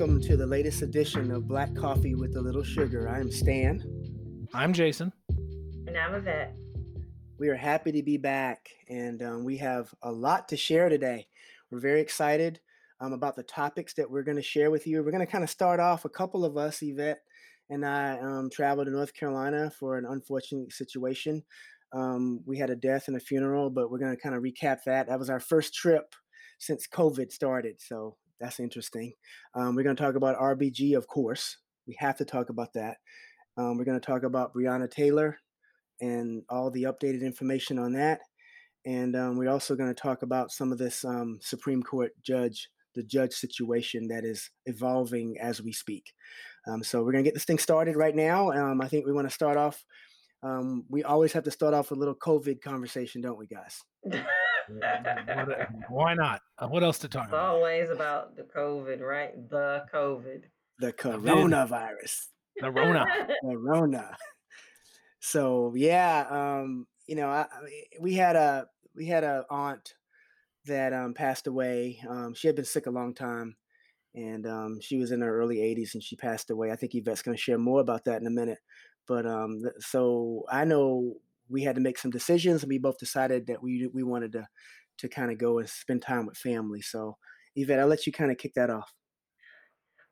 welcome to the latest edition of Black Coffee with a Little Sugar. I am Stan. I'm Jason. And I'm Yvette. We are happy to be back, and um, we have a lot to share today. We're very excited um, about the topics that we're going to share with you. We're going to kind of start off. A couple of us, Yvette and I, um, traveled to North Carolina for an unfortunate situation. Um, we had a death and a funeral, but we're going to kind of recap that. That was our first trip since COVID started, so that's interesting. Um, we're going to talk about RBG, of course. We have to talk about that. Um, we're going to talk about Breonna Taylor and all the updated information on that. And um, we're also going to talk about some of this um, Supreme Court judge, the judge situation that is evolving as we speak. Um, so we're going to get this thing started right now. Um, I think we want to start off. We always have to start off with a little COVID conversation, don't we, guys? Why not? Uh, what else to talk It's about? always about the COVID, right? The COVID. The coronavirus. The Rona. Corona. So yeah, um, you know, I, I we had a we had a aunt that um, passed away. Um, she had been sick a long time, and um, she was in her early 80s, and she passed away. I think Yvette's going to share more about that in a minute. But um, th- so I know we had to make some decisions, and we both decided that we we wanted to to kind of go and spend time with family. So Yvette, I'll let you kind of kick that off.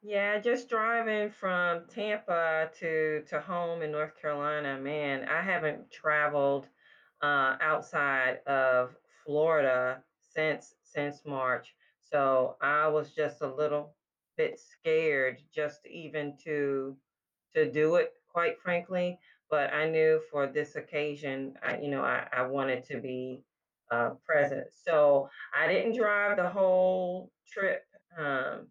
Yeah, just driving from Tampa to to home in North Carolina, man, I haven't traveled uh, outside of Florida since since March. So I was just a little bit scared just even to to do it, quite frankly. But I knew for this occasion, I, you know, I, I wanted to be uh, present. So I didn't drive the whole trip. Um,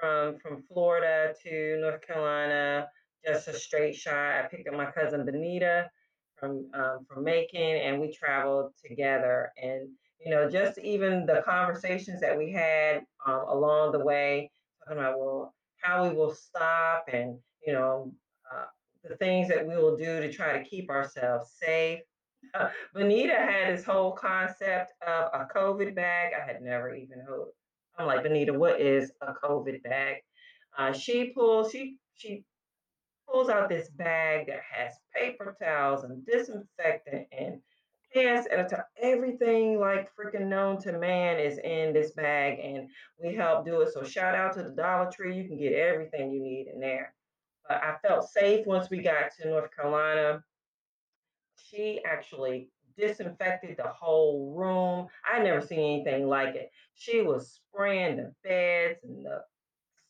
from from Florida to North Carolina, just a straight shot. I picked up my cousin Benita from um, from Macon, and we traveled together. And you know, just even the conversations that we had um, along the way, talking about well, how we will stop, and you know, the things that we will do to try to keep ourselves safe. Uh, Benita had this whole concept of a COVID bag. I had never even heard I'm like, Benita, what is a COVID bag? Uh, she pulls, she she pulls out this bag that has paper towels and disinfectant and hand sanitizer. Everything like freaking known to man is in this bag, and we help do it. So shout out to the Dollar Tree. You can get everything you need in there. But I felt safe once we got to North Carolina. She actually disinfected the whole room. I never seen anything like it. She was spraying the beds and the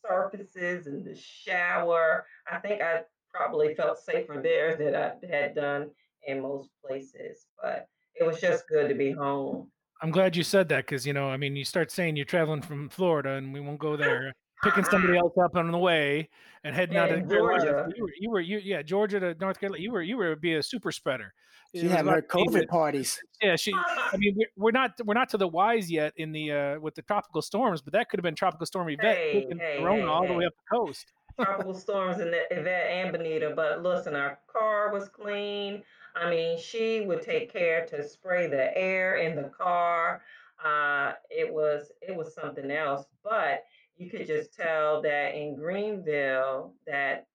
surfaces and the shower. I think I probably felt safer there than I had done in most places, but it was just good to be home. I'm glad you said that because you know, I mean, you start saying you're traveling from Florida, and we won't go there. Picking somebody else up on the way and heading out to In Carolina. Georgia. You were, you were, you, yeah, Georgia to North Carolina. You were, you were be a super spreader. It She had her about to COVID the- parties. Yeah, she. I mean, we're, we're not, we're not to the wise yet in the uh with the tropical storms, but that could have been tropical storm event Hey, taking hey, Corona hey, all the way up the coast. tropical storms in the Yvette and Benita, but listen, our car was clean. I mean, she would take care to spray the air in the car. Uh, it was it was something else, but you could just tell that in Greenville that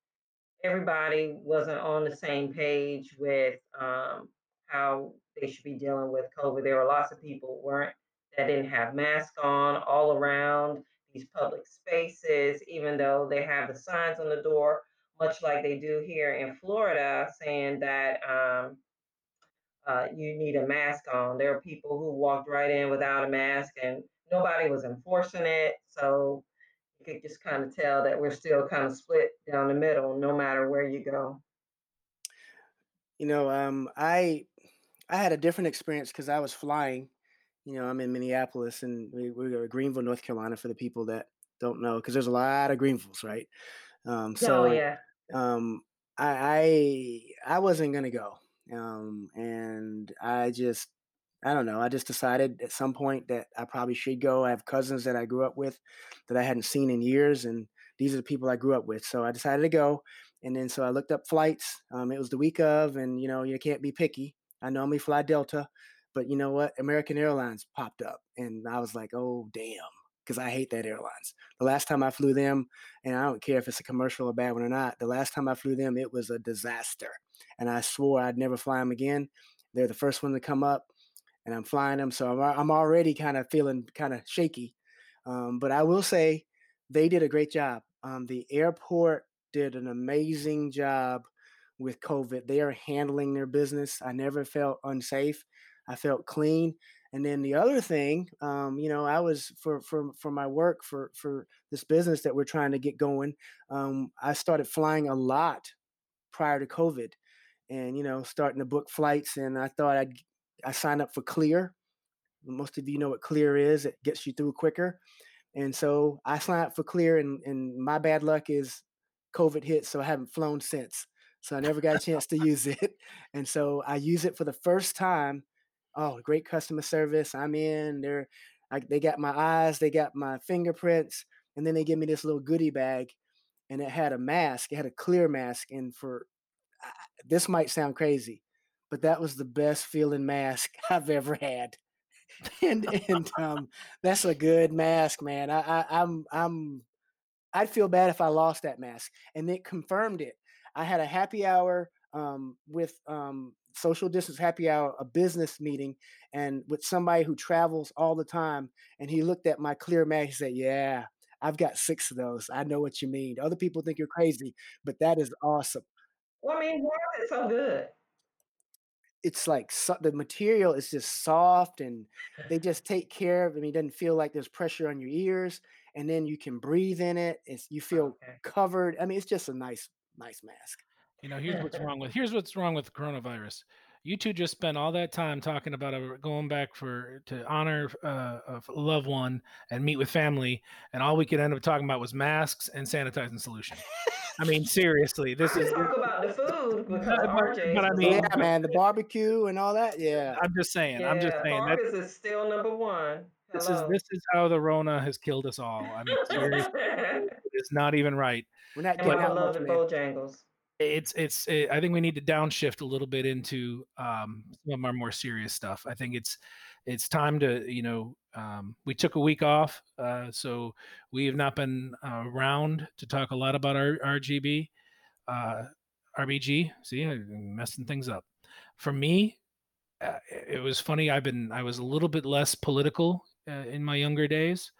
everybody wasn't on the same page with um, how they should be dealing with COVID. There were lots of people weren't that didn't have masks on all around these public spaces, even though they have the signs on the door, much like they do here in Florida, saying that um, uh, you need a mask on. There are people who walked right in without a mask, and nobody was enforcing it. So could just kind of tell that we're still kind of split down the middle, no matter where you go. You know, um, I I had a different experience because I was flying. You know, I'm in Minneapolis, and we, we're Greenville, North Carolina, for the people that don't know, because there's a lot of Greenvilles, right? Um, so oh yeah, um, I, I I wasn't gonna go, um, and I just I don't know. I just decided at some point that I probably should go. I have cousins that I grew up with that I hadn't seen in years, and these are the people I grew up with. So I decided to go, and then so I looked up flights. Um, it was the week of, and you know you can't be picky. I normally fly Delta, but you know what? American Airlines popped up, and I was like, oh damn. because I hate that airlines. The last time I flew them, and I don't care if it's a commercial or bad one or not, the last time I flew them, it was a disaster. And I swore I'd never fly them again. They're the first one to come up, and I'm flying them. So I'm, I'm already kind of feeling kind of shaky. Um, but I will say they did a great job. Um, the airport did an amazing job with COVID. They are handling their business. I never felt unsafe. I felt clean. And then the other thing, um, you know, I was for for for my work for for this business that we're trying to get going. Um, I started flying a lot prior to COVID, and you know, starting to book flights. And I thought I'd I signed up for Clear. Most of you know what Clear is. It gets you through quicker. And so I signed up for Clear, and, and my bad luck is COVID hit, so I haven't flown since. So I never got a chance to use it. And so I use it for the first time. Oh, great customer service. I'm in. They're I, they got my eyes, they got my fingerprints, and then they give me this little goodie bag, and it had a mask. It had a clear mask, and for this might sound crazy, but that was the best feeling mask I've ever had. and and um, that's a good mask, man. I, I I'm I'm I'd feel bad if I lost that mask, and it confirmed it. I had a happy hour um, with um, social distance happy hour, a business meeting, and with somebody who travels all the time. And he looked at my clear mask. He said, "Yeah, I've got six of those. I know what you mean. Other people think you're crazy, but that is awesome." Well, I mean, why is it so good? It's like so, the material is just soft, and they just take care of. I mean, it doesn't feel like there's pressure on your ears, and then you can breathe in it. It's you oh, feel Okay. covered. I mean, it's just a nice, nice mask. You know, here's what's wrong with here's what's wrong with coronavirus. You two just spent all that time talking about a, going back for to honor uh, a loved one and meet with family, and all we could end up talking about was masks and sanitizing solution. I mean, seriously, this I is. talk about the food because But- but I mean- Yeah, man, the barbecue and all that. Yeah. I'm just saying. I'm just saying that Marcus is still number one. this is this is how the Rona has killed us all. I mean, seriously, it's not even right. We're not and getting I out love much, the man. Bojangles. It's it's it, i think we need to downshift a little bit into um some of our more serious stuff. I think it's it's time to you know um we took a week off uh so we have not been uh, around to talk a lot about our rgb uh rbg see i'm messing things up. For me uh, it was funny i've been i was a little bit less political uh, in my younger days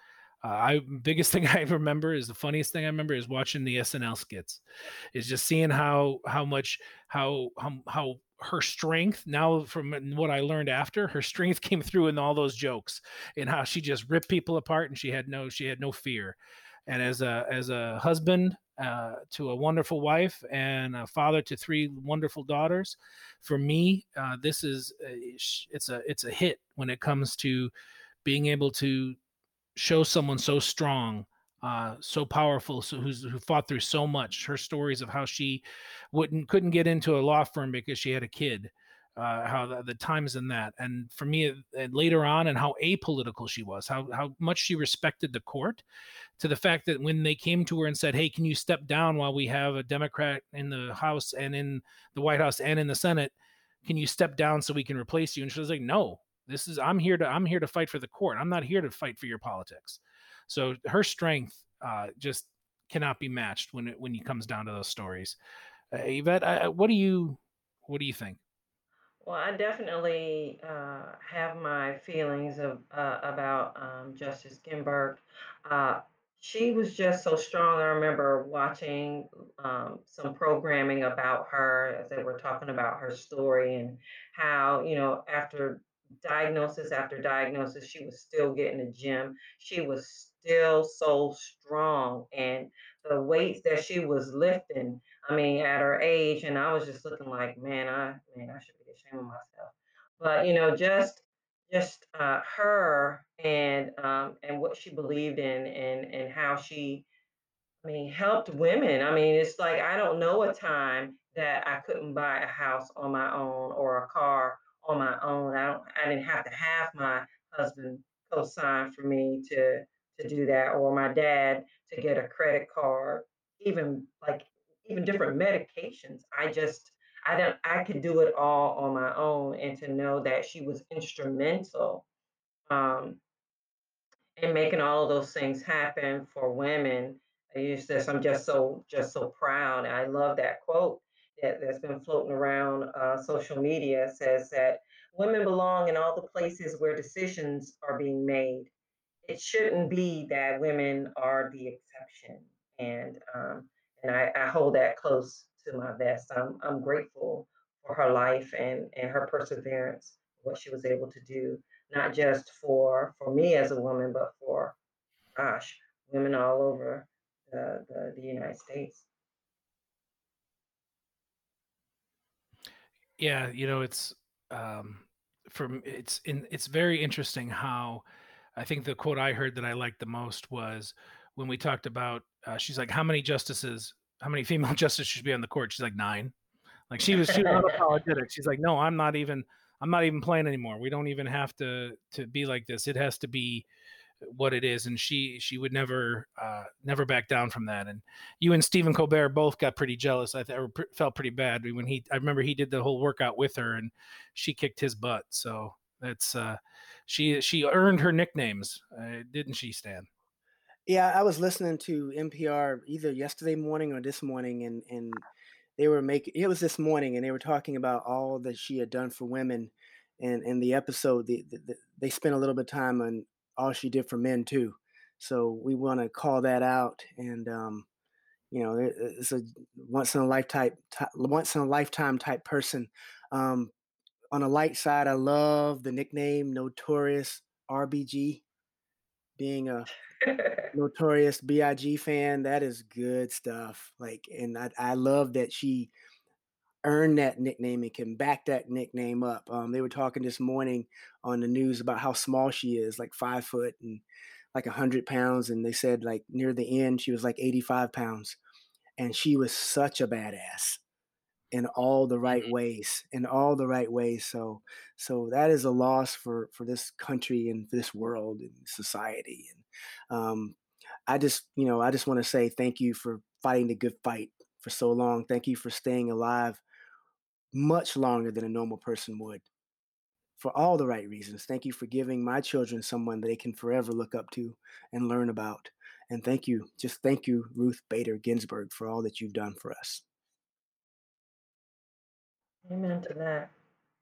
uh, I biggest thing I remember is the funniest thing I remember is watching the SNL skits, is just seeing how how much how how how her strength now from what I learned after her strength came through in all those jokes and how she just ripped people apart and she had no she had no fear, and as a as a husband uh, to a wonderful wife and a father to three wonderful daughters, for me uh, this is a, it's a it's a hit when it comes to being able to show someone so strong, uh, so powerful, so who's who fought through so much. Her stories of how she wouldn't couldn't get into a law firm because she had a kid. Uh, how the, the times in that, and for me, and later on, and how apolitical she was, how how much she respected the court, to the fact that when they came to her and said, "Hey, can you step down while we have a Democrat in the House and in the White House and in the Senate? Can you step down so we can replace you?" And she was like, "No, this is I'm here to I'm here to fight for the court. I'm not here to fight for your politics. So her strength uh, just cannot be matched when it when it comes down to those stories. Uh, Yvette, I, what do you what do you think? Well, I definitely uh, have my feelings of uh, about um, Justice Ginsburg. Uh, she was just so strong. I remember watching um, some programming about her as they were talking about her story and how, you know, after diagnosis after diagnosis, she was still getting the gym. She was still so strong, and the weights that she was lifting. I mean, at her age, and I was just looking like, man, I man, I should be ashamed of myself. But you know, just just uh, her and um, and what she believed in, and and how she, I mean, helped women. I mean, it's like I don't know a time that I couldn't buy a house on my own or a car on my own. I don't. I didn't have to have my husband co-sign for me to to do that, or my dad to get a credit card. Even like even different medications. I just I don't I could do it all on my own and to know that she was instrumental um and making all of those things happen for women. And you just, I'm just so just so proud. I love that quote that, that's been floating around uh, social media. Says that women belong in all the places where decisions are being made. It shouldn't be that women are the exception. And um, and I, I hold that close to my vest. I'm I'm grateful for her life and and her perseverance, what she was able to do, not just for for me as a woman, but for gosh, women all over the the, the United States. Yeah, you know, it's um, from it's in it's very interesting how I think the quote I heard that I liked the most was when we talked about uh, she's like how many justices how many female justices should be on the court? She's like nine. Like she was she was unapologetic. She's like no I'm not even I'm not even playing anymore. We don't even have to to be like this. It has to be what it is and she she would never uh never back down from that and you and Stephen Colbert both got pretty jealous I th- felt pretty bad when he I remember he did the whole workout with her and she kicked his butt so that's uh she she earned her nicknames uh, didn't she Stan? Yeah I was listening to NPR either yesterday morning or this morning and and they were making it was this morning and they were talking about all that she had done for women and in the episode the, the, the, they spent a little bit of time on all she did for men too. So we want to call that out, and um, you know, it's a once in a lifetime, once in a lifetime type person. Um, on the light side, I love the nickname Notorious RBG. Being a notorious Big fan, that is good stuff. Like, and I, I love that she earn that nickname and can back that nickname up. Um, they were talking this morning on the news about how small she is, like five foot and like a hundred pounds, and they said like near the end she was like eighty-five pounds, and she was such a badass in all the right mm-hmm. ways, in all the right ways. So, so that is a loss for for this country and for this world and society. And um, I just, you know, I just want to say thank you for fighting the good fight for so long. Thank you for staying alive much longer than a normal person would for all the right reasons. Thank you for giving my children someone they can forever look up to and learn about. And thank you, just thank you, Ruth Bader Ginsburg, for all that you've done for us. Amen to that.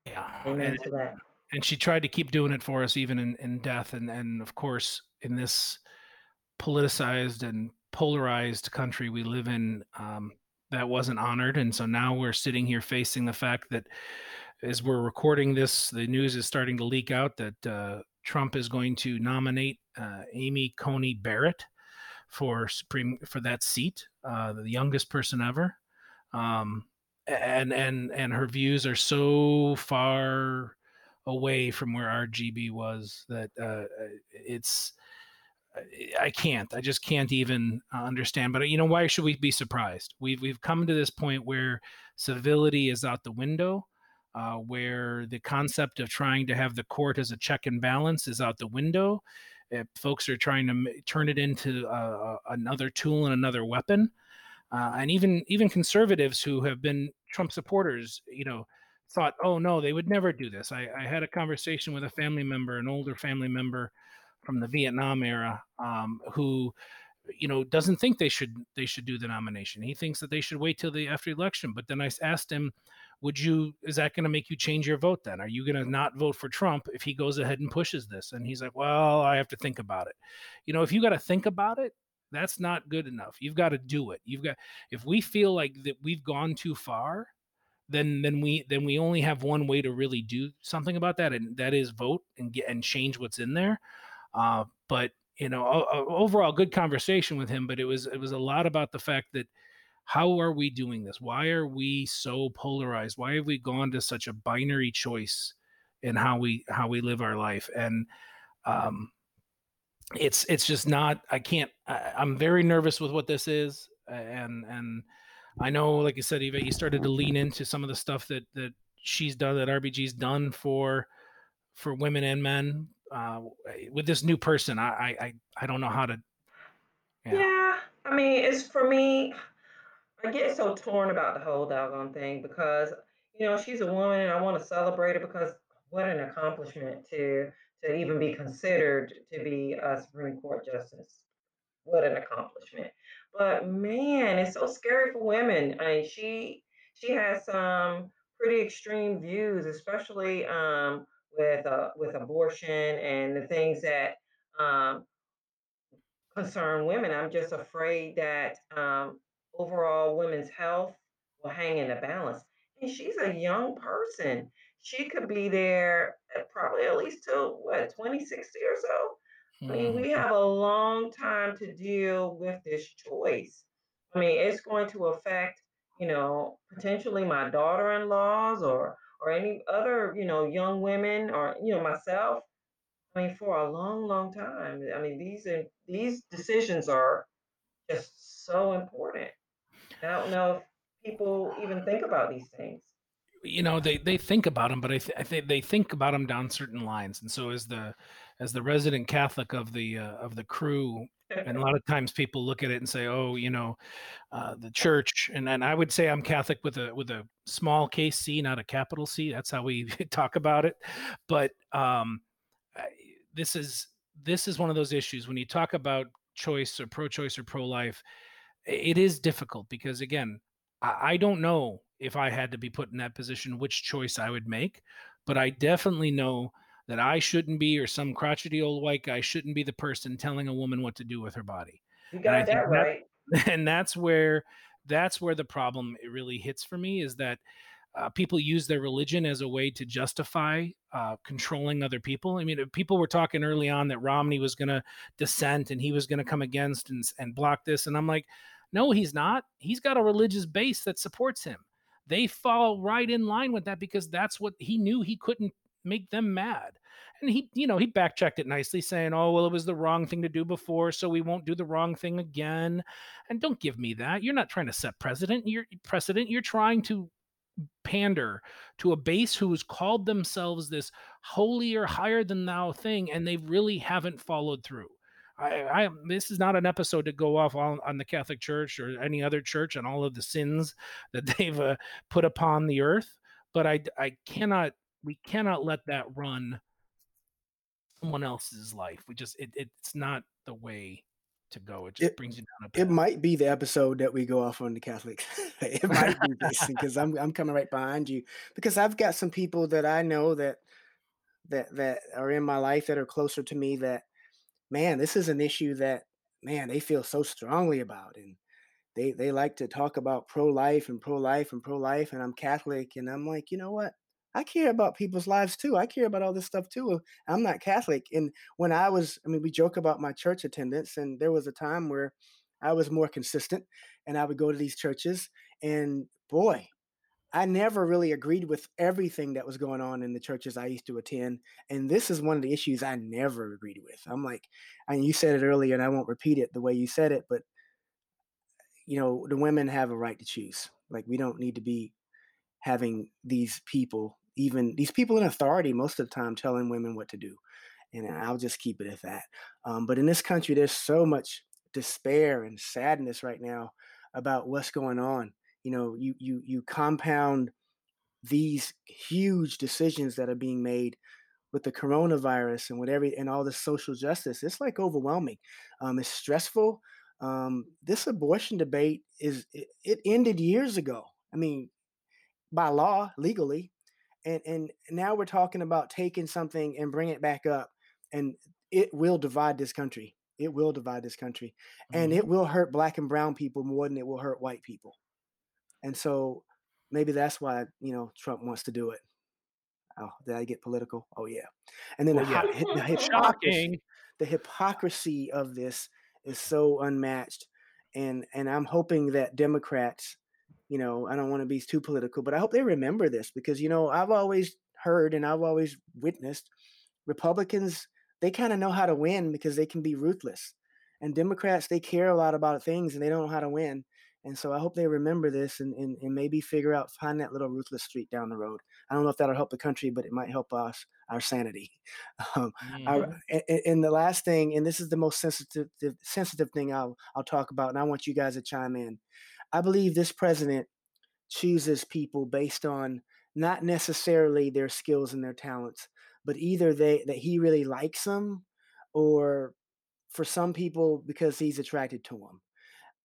Yeah. Amen and, to that. And she tried to keep doing it for us even in, in death. And, and of course, in this politicized and polarized country we live in, um, that wasn't honored. And so now we're sitting here facing the fact that as we're recording this, the news is starting to leak out that uh, Trump is going to nominate uh, Amy Coney Barrett for Supreme for that seat, uh, the youngest person ever. Um, and and and her views are so far away from where RGB was that uh, it's I can't. I just can't even uh, understand. But you know, why should we be surprised? We've we've come to this point where civility is out the window, uh, where the concept of trying to have the court as a check and balance is out the window. If folks are trying to turn it into uh, another tool and another weapon, uh, and even even conservatives who have been Trump supporters, you know, thought, oh no, they would never do this. I, I had a conversation with a family member, an older family member from the Vietnam era um, who you know doesn't think they should they should do the nomination. He thinks that they should wait till the after election. But then i asked him would you is that going to make you change your vote then? Are you going to not vote for trump if he goes ahead and pushes this? And he's like well i have to think about it. You know if you got to think about it that's not good enough. You've got to do it. You've got if we feel like that we've gone too far then then we then we only have one way to really do something about that and that is vote and get and change what's in there uh, but you know, overall good conversation with him. But it was it was a lot about the fact that how are we doing this? Why are we so polarized? Why have we gone to such a binary choice in how we how we live our life? And um, it's it's just not. I can't. I, I'm very nervous with what this is, and and I know, like you said, Eva, you started to lean into some of the stuff that that she's done, that RBG's done for for women and men uh, with this new person, I, I I don't know how to. Yeah. yeah, I mean, it's for me. I get so torn about the whole doggone thing because you know she's a woman and I want to celebrate it because what an accomplishment to to even be considered to be a Supreme Court justice. What an accomplishment. But man, it's so scary for women. I mean, she she has some pretty extreme views, especially um, with uh, with abortion and the things that um, concern women. I'm just afraid that um, overall women's health will hang in the balance. And she's a young person. She could be there probably at least till what 2060 or so. I mean, Mm. we have a long time to deal with this choice. I mean, it's going to affect, you know, potentially my daughter-in-laws or or any other, you know, young women or you know myself. I mean, for a long, long time. I mean, these are these decisions are just so important. I don't know if people even think about these things. you know they they think about them but i, th- I think they think about them down certain lines and so as the as the resident catholic of the uh, of the crew and a lot of times people look at it and say oh you know uh, the church and and i would say i'm catholic with a with a small case c not a capital c that's how we talk about it. But um this is this is one of those issues when you talk about choice or pro-choice or pro-life it is difficult because again I, I don't know if i had to be put in that position which choice i would make but i definitely know that i shouldn't be or some crotchety old white guy shouldn't be the person telling a woman what to do with her body You and got that that right. and that's where that's where the problem it really hits for me is that uh, people use their religion as a way to justify uh, controlling other people. I mean, people were talking early on that Romney was going to dissent and he was going to come against and, and block this, and I'm like, no, he's not. He's got a religious base that supports him. They fall right in line with that because that's what he knew he couldn't make them mad. And he, you know, he backchecked it nicely, saying, "Oh, well, it was the wrong thing to do before, so we won't do the wrong thing again." And don't give me that. You're not trying to set precedent. You're precedent. You're trying to pander to a base who has called themselves this holier, higher than thou thing, and they really haven't followed through. I, I this is not an episode to go off on, on the Catholic Church or any other church and all of the sins that they've uh, put upon the earth, but I I cannot we cannot let that run someone else's life. We just it, it's not the way to go. It just It brings you down a it might be the episode that we go off on the Catholic. it might be this because I'm I'm coming right behind you because I've got some people that I know that that that are in my life that are closer to me that man, this is an issue that man they feel so strongly about and they they like to talk about pro-life and pro-life and pro-life and I'm Catholic and I'm like, you know what? I care about people's lives too. I care about all this stuff too. I'm not Catholic. And when I was, I mean, we joke about my church attendance, and there was a time where I was more consistent and I would go to these churches. And boy, I never really agreed with everything that was going on in the churches I used to attend. And this is one of the issues I never agreed with. I'm like, and you said it earlier, and I won't repeat it the way you said it, but you know, the women have a right to choose. Like, we don't need to be having these people, even these people in authority, most of the time telling women what to do. And I'll just keep it at that. Um, but in this country, there's so much despair and sadness right now about what's going on. You know, you you you compound these huge decisions that are being made with the coronavirus and whatever and all the social justice. It's like overwhelming. Um, it's stressful. Um, this abortion debate is it, it ended years ago. I mean, by law, legally, and and now we're talking about taking something and bring it back up, and it will divide this country. It will divide this country, and Mhm. it will hurt black and brown people more than it will hurt white people. And so maybe that's why you know Trump wants to do it. Oh, did I get political? Oh yeah. And then the, Well, yeah. hy- hy- the hypocrisy, Shocking. the hypocrisy of this is so unmatched. And and I'm hoping that Democrats, you know, I don't want to be too political, but I hope they remember this because you know I've always heard and I've always witnessed Republicans they kind of know how to win because they can be ruthless. And Democrats, they care a lot about things and they don't know how to win. And so I hope they remember this and, and, and maybe figure out, find that little ruthless street down the road. I don't know if that'll help the country, but it might help us, our sanity. Um, our, Mhm. a- a- and the last thing, and this is the most sensitive, the sensitive thing I'll, I'll talk about, and I want you guys to chime in. I believe this president chooses people based on not necessarily their skills and their talents, but either they that he really likes them or for some people because he's attracted to them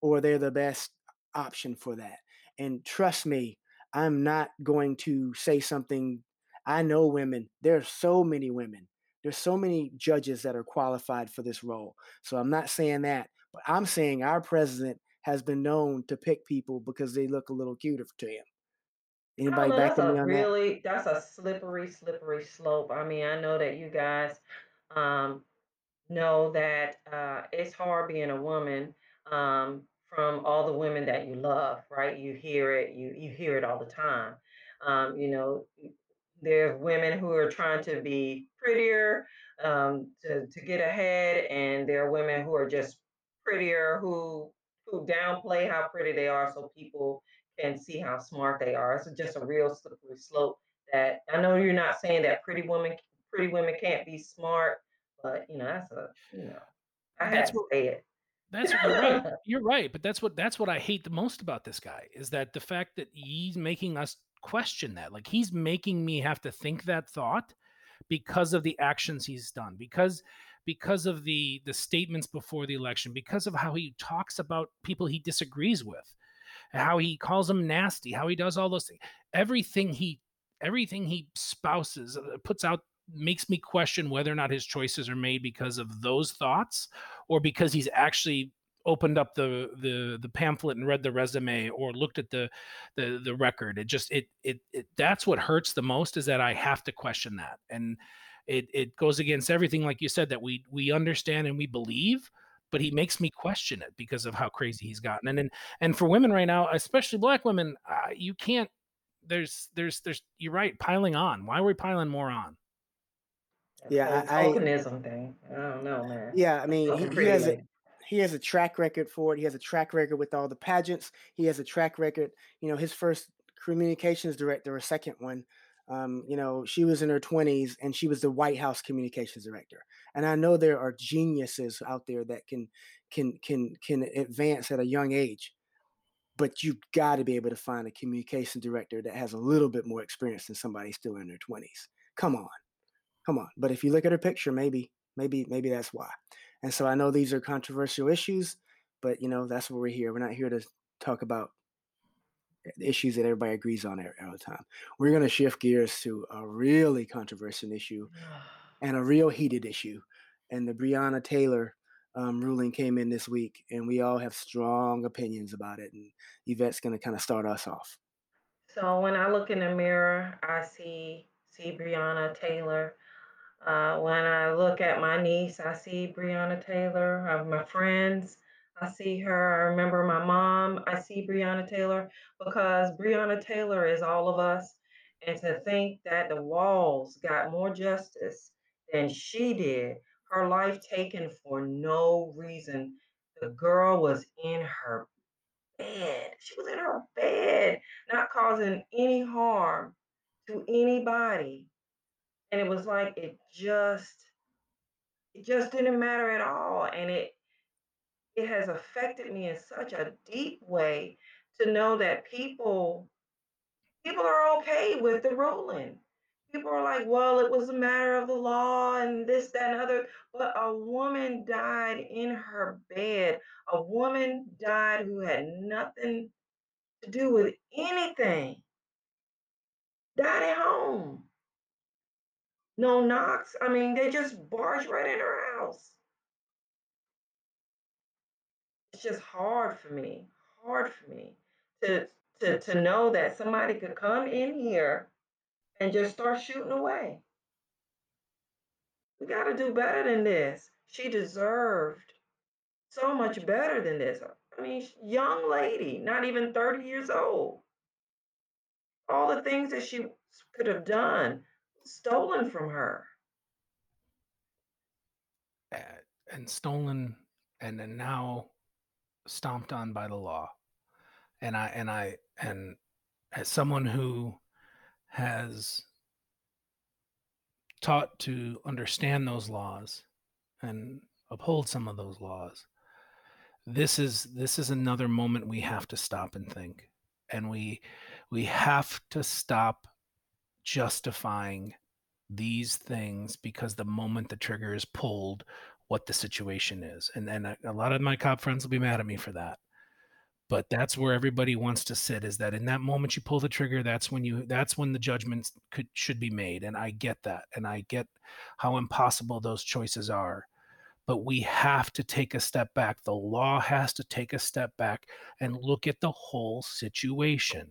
or they're the best option for that. And trust me, I'm not going to say something. I know women. There are so many women. There's so many judges that are qualified for this role. So I'm not saying that, but I'm saying our president has been known to pick people because they look a little cuter to him. Anybody know. Backing me on that? really that's a slippery, slippery slope. I mean, I know that you guys um, know that uh, it's hard being a woman um, from all the women that you love, right? You hear it, you you hear it all the time. Um, you know, there's women who are trying to be prettier um, to to get ahead, and there are women who are just prettier who who downplay how pretty they are, so people can see how smart they are. It's just a real slippery slope. That I know you're not saying that pretty women pretty women can't be smart, but you know that's a you know I That's to what say it. That's you're right. You're right, but that's what that's what I hate the most about this guy is that the fact that he's making us question that. Like he's making me have to think that thought because of the actions he's done, because because of the the statements before the election, because of how he talks about people he disagrees with, how he calls them nasty, how he does all those things. Everything he everything he spouses uh, puts out makes me question whether or not his choices are made because of those thoughts or because he's actually opened up the the the pamphlet and read the resume or looked at the the the record it just it it, it that's what hurts the most is that i have to question that and it it goes against everything like you said that we we understand and we believe but he makes me question it because of how crazy he's gotten and and, and for women right now especially black women uh, you can't there's there's there's you're right piling on why are we piling more on Yeah, whole I, I tokenism thing. I don't know, man. yeah, I mean, he, he has a he has a track record for it. He has a track record with all the pageants. He has a track record. You know, his first communications director, or second one, um, you know, she was in her twenties and she was the White House communications director. And I know there are geniuses out there that can can can can advance at a young age, but you've got to be able to find a communication director that has a little bit more experience than somebody still in their twenties. Come on. Come on. But if you look at her picture, maybe, maybe, maybe that's why. And so I know these are controversial issues, but you know, that's what we're here. We're not here to talk about the issues that everybody agrees on all the time. We're going to shift gears to a really controversial issue and a real heated issue. And the Breonna Taylor um, ruling came in this week, and we all have strong opinions about it. And Yvette's going to kind of start us off. So when I look in the mirror, I see see Breonna Taylor. Uh, when I look at my niece, I see Breonna Taylor. Uh, my friends, I see her. I remember my mom. I see Breonna Taylor because Breonna Taylor is all of us. And to think that the walls got more justice than she did, her life taken for no reason. The girl was in her bed. She was in her bed, not causing any harm to anybody. And it was like it just it just didn't matter at all. And it it has affected me in such a deep way to know that people people are okay with the ruling. People are like, well, it was a matter of the law and this, that, and other. But a woman died in her bed. A woman died who had nothing to do with anything. Died at home. No knocks. I mean, they just barged right in her house. It's just hard for me. Hard for me to to to know that somebody could come in here and just start shooting away. We got to do better than this. She deserved so much better than this. I mean, young lady, not even 30 years old. All the things that she could have done stolen from her. and stolen and then now stomped on by the law. And i and i and as someone who has taught to understand those laws and uphold some of those laws this is this is another moment we have to stop and think. And we we have to stop justifying these things because the moment the trigger is pulled, what the situation is. And then uh, a, a lot of my cop friends will be mad at me for that. But that's where everybody wants to sit is that in that moment you pull the trigger, that's when you that's when the judgment could should be made. And I get that. And I get how impossible those choices are. But we have to take a step back. The law has to take a step back and look at the whole situation.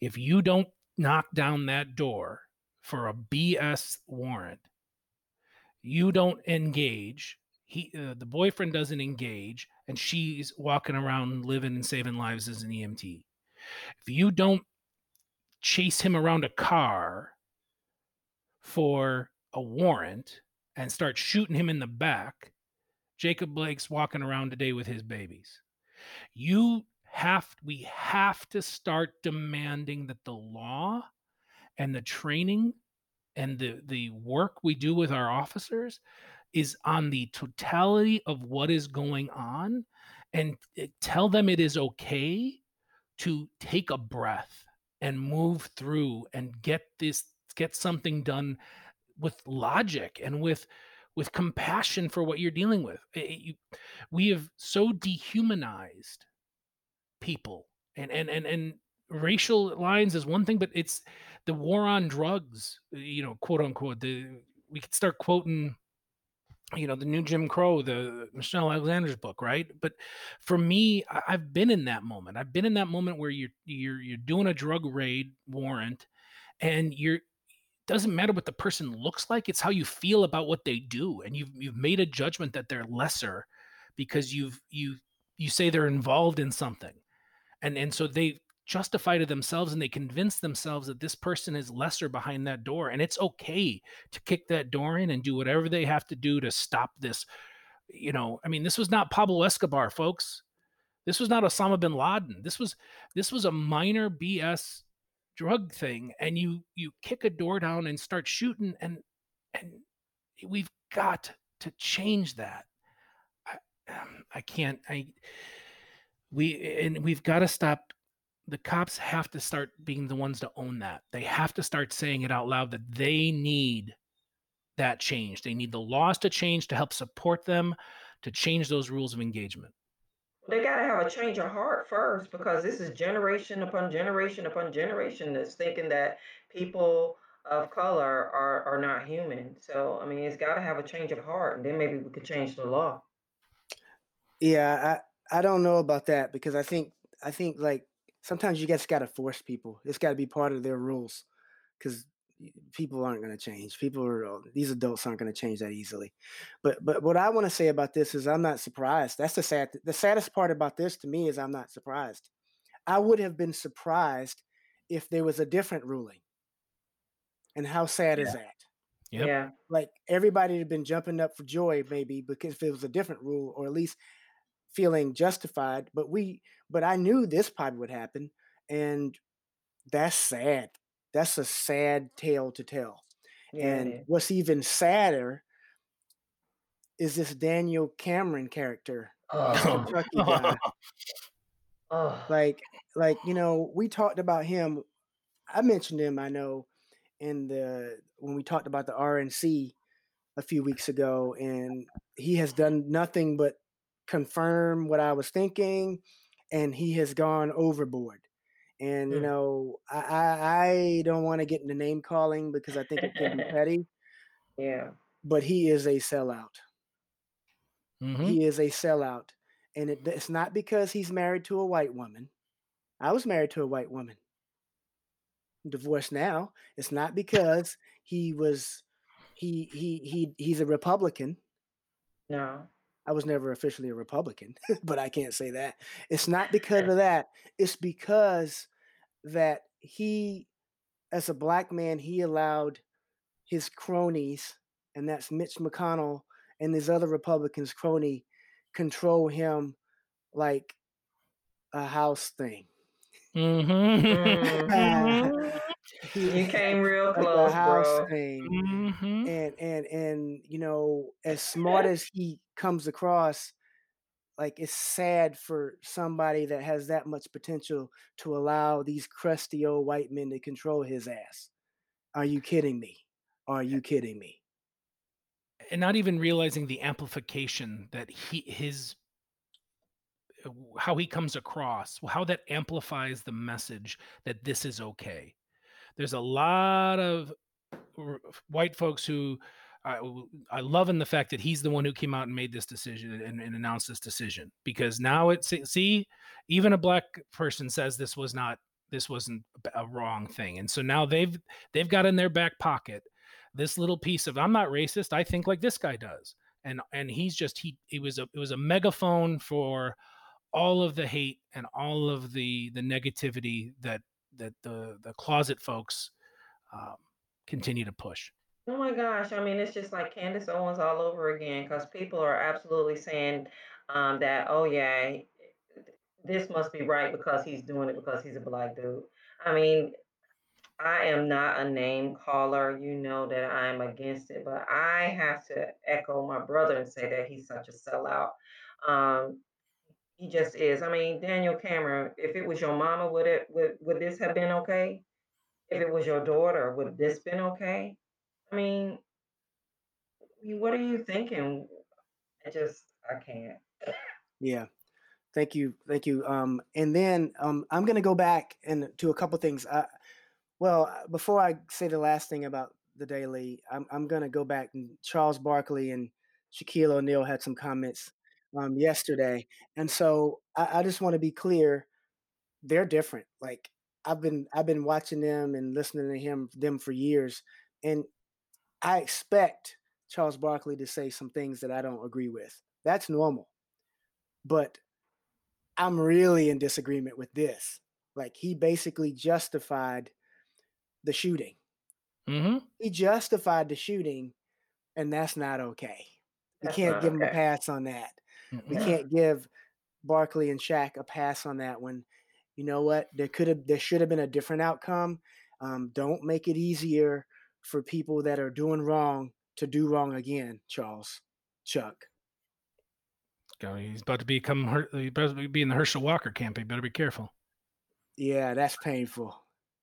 If you don't knock down that door for a BS warrant, you don't engage. He, uh, the boyfriend doesn't engage, and she's walking around living and saving lives as an EMT. If you don't chase him around a car for a warrant and start shooting him in the back, Jacob Blake's walking around today with his babies. You have we have to start demanding that the law and the training and the the work we do with our officers is on the totality of what is going on and eh, tell them it is okay to take a breath and move through and get this get something done with logic and with with compassion for what you're dealing with. Eh, eh, you, we have so dehumanized people and and and and racial lines is one thing but it's the war on drugs, uh, you know, quote unquote. The we could start quoting, you know, the new Jim Crow, the Michelle Alexander's book, right? But for me, I've been in that moment. I've been in that moment where you're you're you're doing a drug raid warrant, and you're doesn't matter what the person looks like it's how you feel about what they do and you've you've made a judgment that they're lesser because you've you you say they're involved in something and and so they justify to themselves and they convince themselves that this person is lesser behind that door and it's okay to kick that door in and do whatever they have to do to stop this. You know i mean this was not pablo escobar folks. This was not osama bin laden. This was this was a minor bs drug thing and you you kick a door down and start shooting and and we've got to change that. I, um, I can't i we and we've got to stop the cops have to start being the ones to own that. They have to start saying it out loud that they need that change. They need the laws to change to help support them to change those rules of engagement. They got to have a change of heart first because this is generation upon generation upon generation that's thinking that people of color are, are not human. So, I mean, it's got to have a change of heart, and then maybe we could change the law. Yeah, I I don't know about that because I think I think like sometimes you just got to force people. It's got to be part of their rules because people aren't going to change. People are uh, these adults aren't going to change that easily. But but what I want to say about this is I'm not surprised. That's the sad the saddest part about this to me is I'm not surprised. I would have been surprised if there was a different ruling. And how sad yeah. is that? Yep. Yeah. Like everybody had been jumping up for joy maybe because if it was a different rule or at least feeling justified. But we, but I knew this probably would happen, and that's sad. That's a sad tale to tell. Yeah, and what's even sadder is this Daniel Cameron character, oh. Kentucky guy. oh. Like, like you know, we talked about him. I mentioned him. I know in the when we talked about the RNC a few weeks ago, and he has done nothing but confirm what I was thinking, and he has gone overboard. And you mm. know, I I, I don't want to get into name calling because I think it can be petty. Yeah. But he is a sellout. Mm-hmm. He is a sellout, and it, it's not because he's married to a white woman. I was married to a white woman. I'm divorced now. It's not because he was he he he he's a Republican. No. I was never officially a Republican, but I can't say that. It's not because of that. It's because that he, as a black man, he allowed his cronies, and that's Mitch McConnell and his other Republicans' crony, control him like a house thing. Mm-hmm. mm-hmm. You came real close, bro. Thing. Mm-hmm. And and and you know, as smart as he comes across, like it's sad for somebody that has that much potential to allow these crusty old white men to control his ass. Are you kidding me? are you kidding me? And not even realizing the amplification that he his uh, how he comes across, how that amplifies the message that this is okay. There's a lot of white folks who I, I love in the fact that he's the one who came out and made this decision and, and announced this decision because now it's see even a black person says this was not this wasn't a wrong thing and so now they've they've got in their back pocket this little piece of i'm not racist i think like this guy does and and he's just he it was a it was a megaphone for all of the hate and all of the the negativity that that the the closet folks um, continue to push Oh my gosh, I mean, it's just like Candace Owens all over again because people are absolutely saying um, that, oh, yeah, this must be right because he's doing it because he's a black dude. I mean, I am not a name caller. You know that I'm against it, but I have to echo my brother and say that he's such a sellout. Um, he just is. I mean, Daniel Cameron, if it was your mama, would it would would this have been okay? If it was your daughter, would this been okay? I mean, what are you thinking? I just, I can't. Yeah. Thank you. Thank you. Um, and then um, I'm going to go back and to a couple things. Uh, well, before I say the last thing about the Daily, I'm, I'm going to go back and Charles Barkley and Shaquille O'Neal had some comments um, yesterday. And so I, I just want to be clear. They're different. Like I've been, I've been watching them and listening to him, them for years. And I expect Charles Barkley to say some things that I don't agree with. That's normal. But I'm really in disagreement with this. Like he basically justified the shooting. Mm-hmm. He justified the shooting, and that's not okay. That's can't give him a pass on that. We Mm-mm. can't give Barkley and Shaq a pass on that one. You know what? There could have, there should have been a different outcome. Um, don't make it easier for people that are doing wrong to do wrong again, Charles, Chuck. Go- He's about to become he's about to be in the Herschel Walker camp. He better be careful. Yeah, that's painful.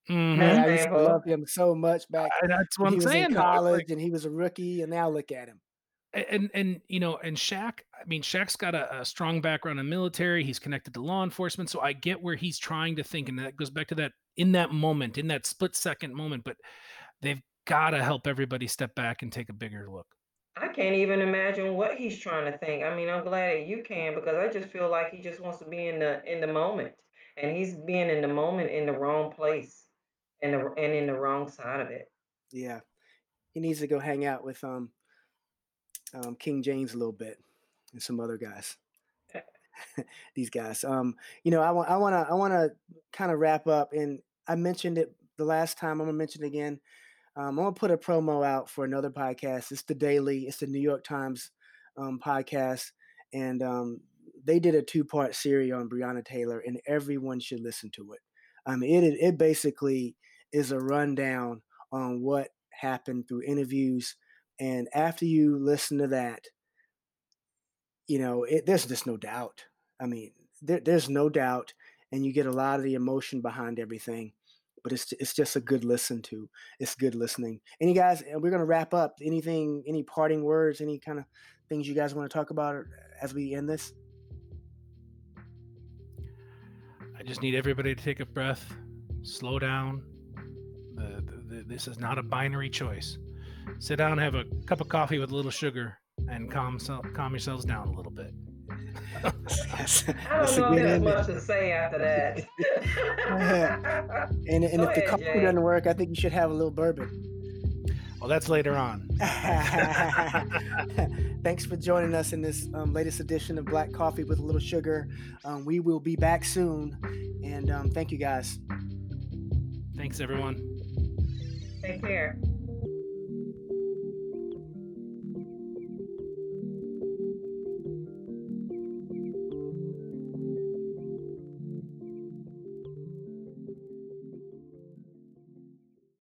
Mhm. Man, I used to love him so much back And that's what when I'm he was saying. in though. Like- college and he was a rookie, and now look at him. And and you know and Shaq I mean Shaq's got a, a strong background in military he's connected to law enforcement so I get where he's trying to think and that goes back to that in that moment in that split second moment but they've got to help everybody step back and take a bigger look I can't even imagine what he's trying to think. I mean, I'm glad that you can because I just feel like he just wants to be in the in the moment, and he's being in the moment in the wrong place, and the and in the wrong side of it. Yeah, he needs to go hang out with um, um King James a little bit and some other guys. These guys. Um, you know, I want I want to I want to kind of wrap up, and I mentioned it the last time. I'm gonna mention it again. Um, I'm gonna put a promo out for another podcast. It's the Daily. It's the New York Times um, podcast, and um, they did a two part series on Breonna Taylor, and everyone should listen to it. Um, it it basically is a rundown on what happened through interviews, and after you listen to that, you know, it, there's just no doubt. I mean, there, there's no doubt, and you get a lot of the emotion behind everything. But it's it's just a good listen to. It's good listening. Any guys, we're gonna wrap up. Anything, any parting words, any kind of things you guys want to talk about uh, as we end this? I just need everybody to take a breath slow down uh, the, the, the, this is not a binary choice sit down have a cup of coffee with a little sugar and calm sel- calm yourselves down a little bit That's, I don't know good if there's much to say after that. And, and Go if the coffee Jay. doesn't work, I think you should have a little bourbon. well that's later on Thanks for joining us in this um, latest edition of Black Coffee with a Little Sugar. Um, we will be back soon. And um, thank you guys. thanks everyone Take care.